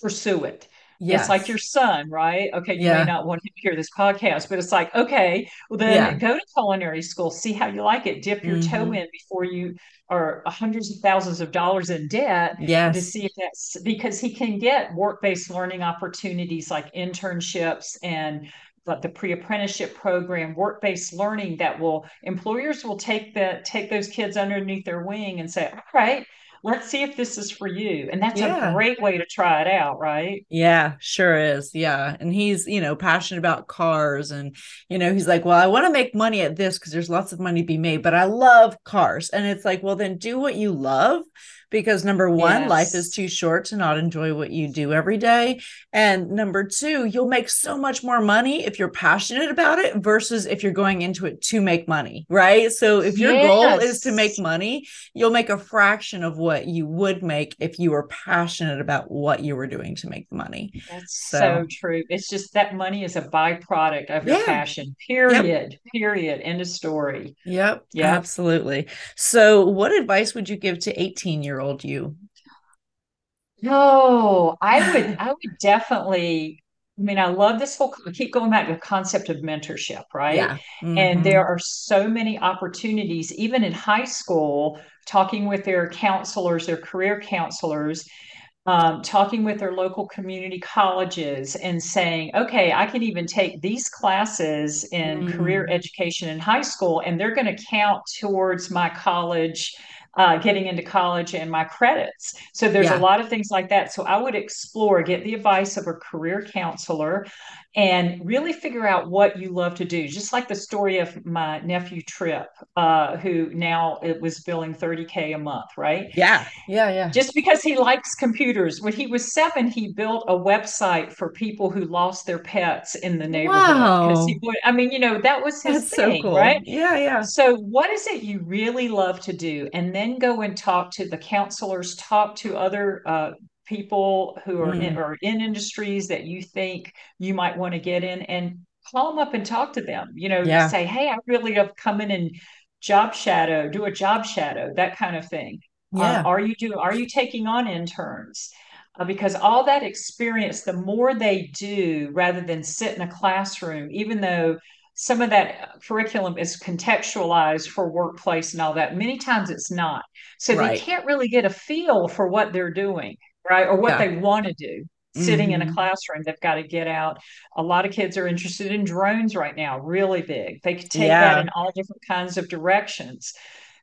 pursue it. Yes. It's like your son, right? Okay, you yeah. may not want to hear this podcast, but it's like, okay, well then yeah. go to culinary school, see how you like it, dip your mm-hmm. toe in before you are hundreds of thousands of dollars in debt.
Yes.
To see if that's because he can get work-based learning opportunities like internships and the pre-apprenticeship program work-based learning that will employers will take the take those kids underneath their wing and say all right let's see if this is for you. And that's yeah. a great way to try it out, right?
Yeah, sure is. Yeah. And he's, you know, passionate about cars. And, you know, he's like, well, I want to make money at this because there's lots of money to be made, but I love cars. And it's like, well, then do what you love because number one, yes. life is too short to not enjoy what you do every day. And number two, you'll make so much more money if you're passionate about it versus if you're going into it to make money, right? So if your yes. goal is to make money, you'll make a fraction of what you would make if you were passionate about what you were doing to make the money.
That's so, so true. It's just that money is a byproduct of your yeah. passion, period, yep. period. End of story.
Yep. Yeah. Absolutely. So, what advice would you give to 18 year old you?
No, I would I would definitely I mean, I love this whole I keep going back to the concept of mentorship, right? Yeah. Mm-hmm. And there are so many opportunities, even in high school, talking with their counselors, their career counselors, um, talking with their local community colleges and saying, okay, I can even take these classes in mm-hmm. career education in high school, and they're going to count towards my college uh, getting into college and my credits. So there's yeah. a lot of things like that. So I would explore, get the advice of a career counselor, and really figure out what you love to do. Just like the story of my nephew Trip, uh, who now it was billing 30K a month, right?
Yeah. Yeah. Yeah.
Just because he likes computers. When he was seven, he built a website for people who lost their pets in the neighborhood.
Wow.
He would, I mean, you know, that was his
That's
thing,
so cool.
right?
Yeah. Yeah.
So, what is it you really love to do? And then go and talk to the counselors, talk to other uh, people who are in,
Mm.
or in industries that you think you might want to get in and call them up and talk to them. You know,
Yeah.
say, hey, I really have come in and job shadow, do a job shadow, that kind of thing. Um,
Yeah.
are you doing, are you taking on interns? Uh, because all that experience, the more they do rather than sit in a classroom, even though some of that curriculum is contextualized for workplace and all that, many times it's not. So they can't really get a feel for what they're doing, right? Or what
Yeah.
they want to do sitting in a
Mhm.
classroom. They've got to get out. A lot of kids are interested in drones right now, really big. They could take that in all different kinds of directions.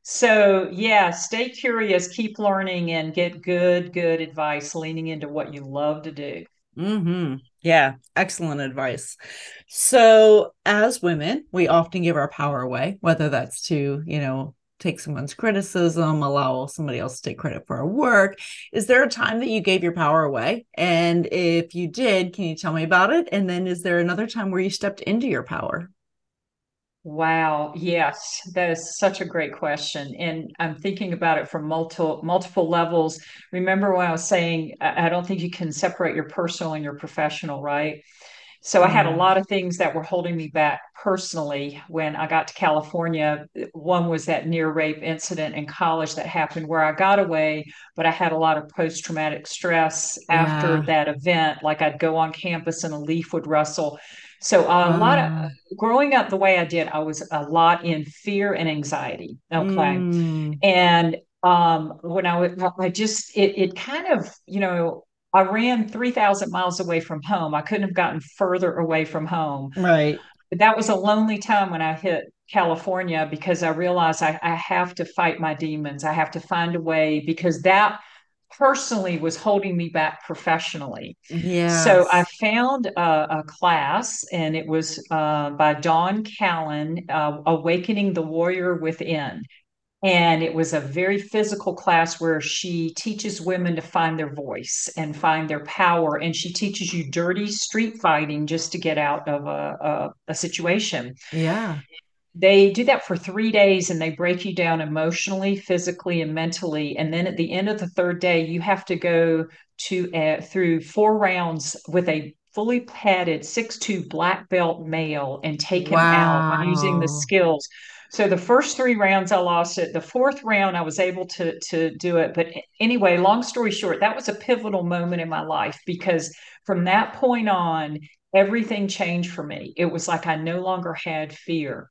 So, yeah, stay curious, keep learning, and get good, good advice, leaning into what you love to do.
hmm Yeah, excellent advice. So, as women, we often give our power away, whether that's to, you know, take someone's criticism, allow somebody else to take credit for our work. Is there a time that you gave your power away? And if you did, can you tell me about it? And then is there another time where you stepped into your power?
Wow. Yes, that is such a great question. And I'm thinking about it from multiple multiple levels. Remember when I was saying I I don't think you can separate your personal and your professional, right? So I had a
Mm,
lot of things that were holding me back personally when I got to California. One was that near rape incident in college that happened where I got away, but I had a lot of post traumatic stress after that event. Like I'd go on campus and a leaf would rustle. So a lot of growing up the way I did, I was a lot in fear and anxiety. Okay.
Mm,
And um, when I was, I just, it, it kind of, you know, I ran 3,000 miles away from home. I couldn't have gotten further away from home.
right.
But that was a lonely time when I hit California because I realized I, I have to fight my demons. I have to find a way because that personally was holding me back professionally. Yeah. So I found a, a class, and it was uh, by Dawn Callan, uh, Awakening the Warrior Within. And it was a very physical class where she teaches women to find their voice and find their power. And she teaches you dirty street fighting just to get out of a, a, a situation.
Yeah.
They do that for three days and they break you down emotionally, physically, and mentally. And then at the end of the third day, you have to go to uh, through four rounds with a fully padded six-two black belt male and take him out using the skills. So the first three rounds I lost it. The fourth round I was able to to do it. But anyway, long story short, that was a pivotal moment in my life because from that point on, everything changed for me. It was like I no longer had fear.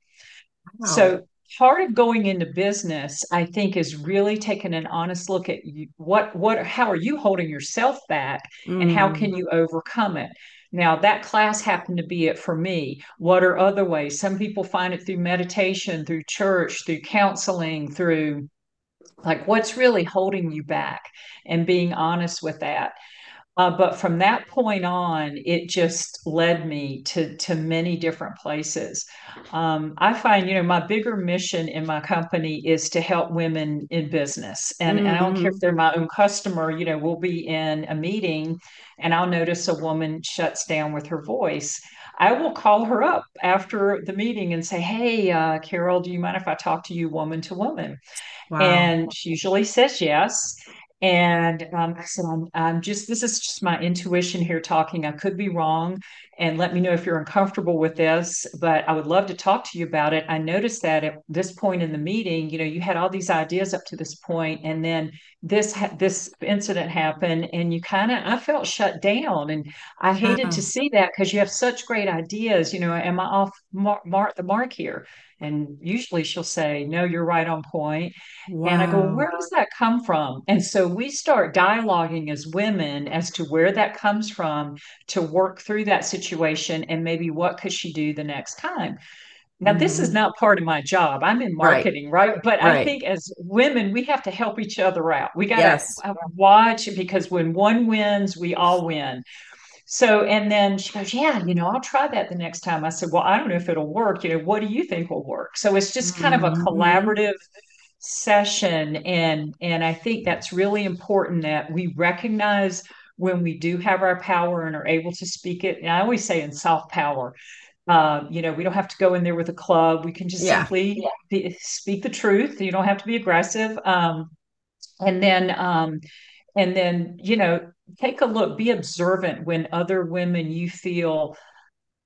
Wow.
So part of going into business, I think, is really taking an honest look at you, what what how are you holding yourself back and how
Mm,
can you overcome it? Now, that class happened to be it for me. What are other ways? Some people find it through meditation, through church, through counseling, through like what's really holding you back and being honest with that. Uh, but from that point on, it just led me to to many different places. Um, I find, you know, my bigger mission in my company is to help women in business, and and I don't care if
mhm.
they're my own customer. You know, we'll be in a meeting, and I'll notice a woman shuts down with her voice. I will call her up after the meeting and say, "Hey, uh, Carol, do you mind if I talk to you woman to woman?"
Wow.
And she usually says yes. And um, I said, I'm, I'm just, this is just my intuition here talking. I could be wrong. And let me know if you're uncomfortable with this, but I would love to talk to you about it. I noticed that at this point in the meeting, you know, you had all these ideas up to this point, and then this ha- this incident happened, and you kind of, I felt shut down, and I hated to
mm-hmm.
see that because you have such great ideas. You know, am I off mark, mark the mark here? And usually she'll say, No, you're right on point. And I go, where does that come from? And so we start dialoguing as women as to where that comes from to work through that situation and maybe what could she do the next time. Now, this is
hmm
not part of my job. I'm in marketing, right? But I think as women, we have to help each other out. We got to
Yes.
watch because when one wins, we all win. So, and then she goes, Yeah, you know, I'll try that the next time. I said, Well, I don't know if it'll work. You know, what do you think will work? So it's just kind of a
Mhm.
collaborative session. And and I think that's really important that we recognize when we do have our power and are able to speak it. And I always say in soft power, uh, you know, we don't have to go in there with a club. We can just
Yeah.
simply be, speak the truth. You don't have to be aggressive. Um, and then um, and then you know take a look be observant when other women you feel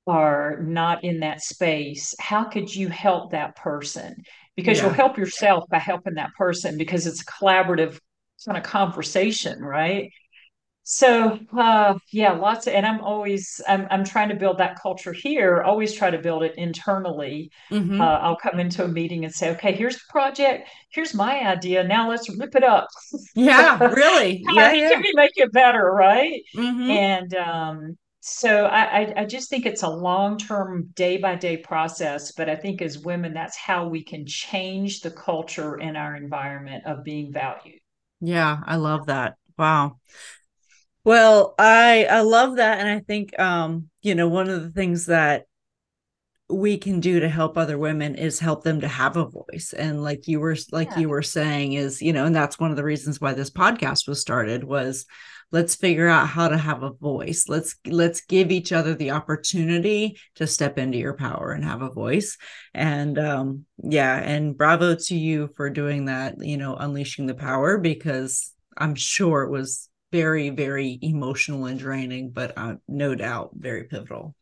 are not in that space how could you help that person because you'll help yourself by helping that person because it's a collaborative kind of conversation right so uh yeah lots of and i'm always i'm, I'm trying to build that culture here always try to build it internally
Mhm.
uh, i'll come into a meeting and say okay here's the project here's my idea now let's rip it up
Yeah, really. Yeah, yeah.
can we make it better right
Mhm.
and um so I, I i just think it's a long-term day-by-day process but i think as women that's how we can change the culture in our environment of being valued
Yeah, I love that. Wow. Well, I I love that and I think um, you know, one of the things that we can do to help other women is help them to have a voice and like you were like
Yeah.
you were saying is you know and that's one of the reasons why this podcast was started was let's figure out how to have a voice let's let's give each other the opportunity to step into your power and have a voice and um yeah and bravo to you for doing that you know unleashing the power because i'm sure it was very very emotional and draining but uh, no doubt very pivotal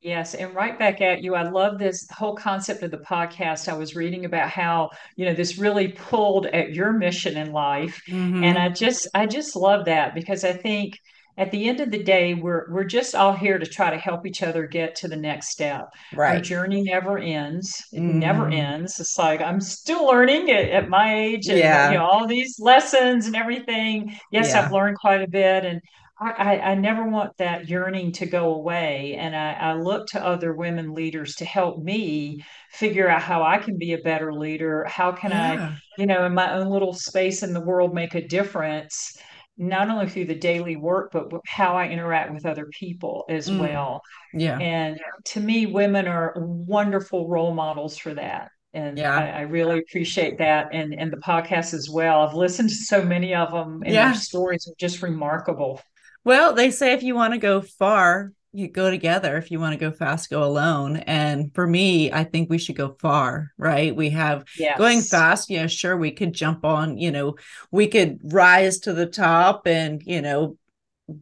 Yes, and right back at you. I love this whole concept of the podcast. I was reading about how, you know, this really pulled at your mission in life. And
Mhm.
I just I just love that because I think at the end of the day, we're we're just all here to try to help each other get to the next step.
right Our
journey never ends. It never
Mhm.
ends. It's like I'm still learning at, at my age and
Yeah.
you know, all these lessons and everything. Yes,
Yeah.
I've learned quite a bit and I, I I never want that yearning to go away. And I, I look to other women leaders to help me figure out how I can be a better leader. How can I, you know, in my own little space in the world, make a difference, not only through the daily work, but how I interact with other people as
Mm.
well.
Yeah.
And to me, women are wonderful role models for that. And
Yeah.
I, I really appreciate that. And, and the podcast as well. I've listened to so many of them, and
Yeah.
their stories are just remarkable.
Well, they say if you want to go far, you go together. If you want to go fast, go alone. And for me, I think we should go far, right? We have going fast, yeah sure, we could jump on, you know, we could rise to the top and, you know,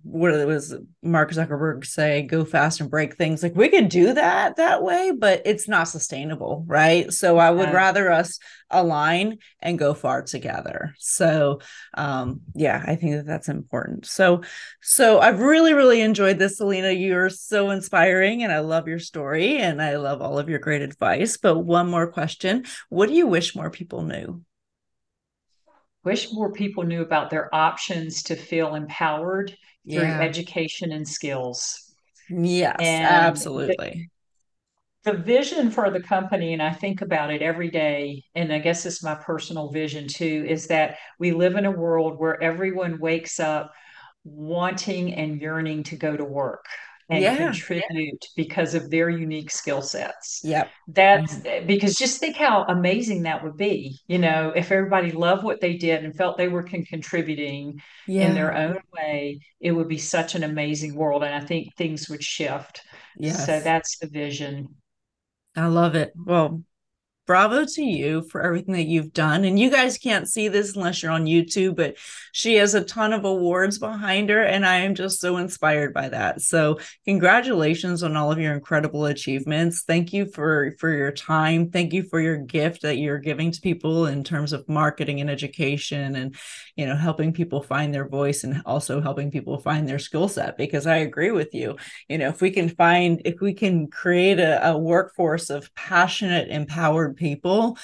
what it was Mark Zuckerberg say, go fast and break things. Like we could do that that way, but it's not sustainable, right? So I would
Yeah.
rather us align and go far together. So um yeah, I think that that's important. So so I've really really enjoyed this Celina. You're so inspiring and I love your story and I love all of your great advice. But one more question, what do you wish more people knew?
Wish more people knew about their options to feel empowered through
Yeah.
education and skills.
Yes,
And
absolutely.
the vision for the company, and I think about it every day, and I guess it's my personal vision too, is that we live in a world where everyone wakes up wanting and yearning to go to work and
Yeah.
contribute because of their unique skill sets.
Yep.
That's mm. eh, because just think how amazing that would be, you know, if everybody loved what they did and felt they were con- contributing in their own way, it would be such an amazing world. And I think things would shift.
Yes.
So that's the vision.
I love it. Well, bravo to you for everything that you've done. And you guys can't see this unless you're on YouTube, but she has a ton of awards behind her. And I am just so inspired by that. So congratulations on all of your incredible achievements. Thank you for for your time. Thank you for your gift that you're giving to people in terms of marketing and education and you know helping people find their voice and also helping people find their skill set because I agree with you you know if we can find if we can create a, a workforce of passionate empowered people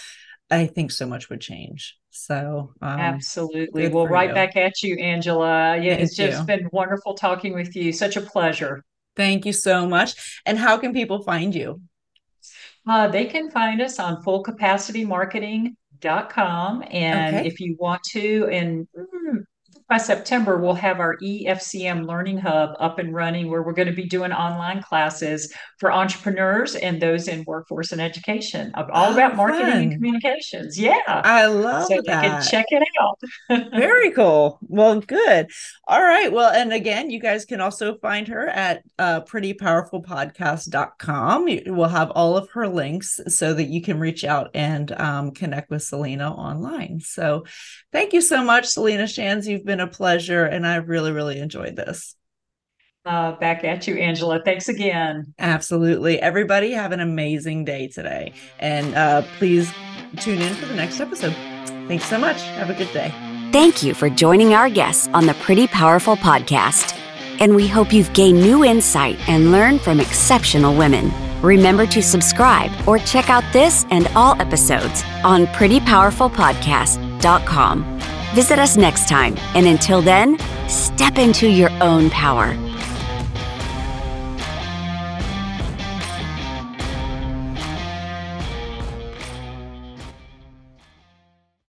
i think so much would change so um,
Absolutely. Well, right
you.
back at you, Angela. Yeah, it's just
you.
been wonderful talking with you. Such a pleasure.
thank you so much and how can people find you
Uh, they can find us on fullcapacitymarketing.com. And
Okay.
if you want to, and mm, by September, we'll have our EFCM Learning Hub up and running where we're going to be doing online classes for entrepreneurs and those in workforce and education, all oh, about marketing fun. and communications. Yeah.
I love so that.
check it out.
Very cool. Well, good. All right. Well, and again, you guys can also find her at uh, prettypowerfulpodcast.com. We'll have all of her links so that you can reach out and um, connect with Celina online. So thank you so much, Celina Shands. You've been a pleasure, and I've really, really enjoyed this.
Uh, back at you, Angela. Thanks again.
Absolutely. Everybody have an amazing day today. And uh, please tune in for the next episode. Thanks so much. Have a good day.
Thank you for joining our guests on the Pretty Powerful podcast. And we hope you've gained new insight and learned from exceptional women. Remember to subscribe or check out this and all episodes on prettypowerfulpodcast.com. Visit us next time, and until then, step into your own power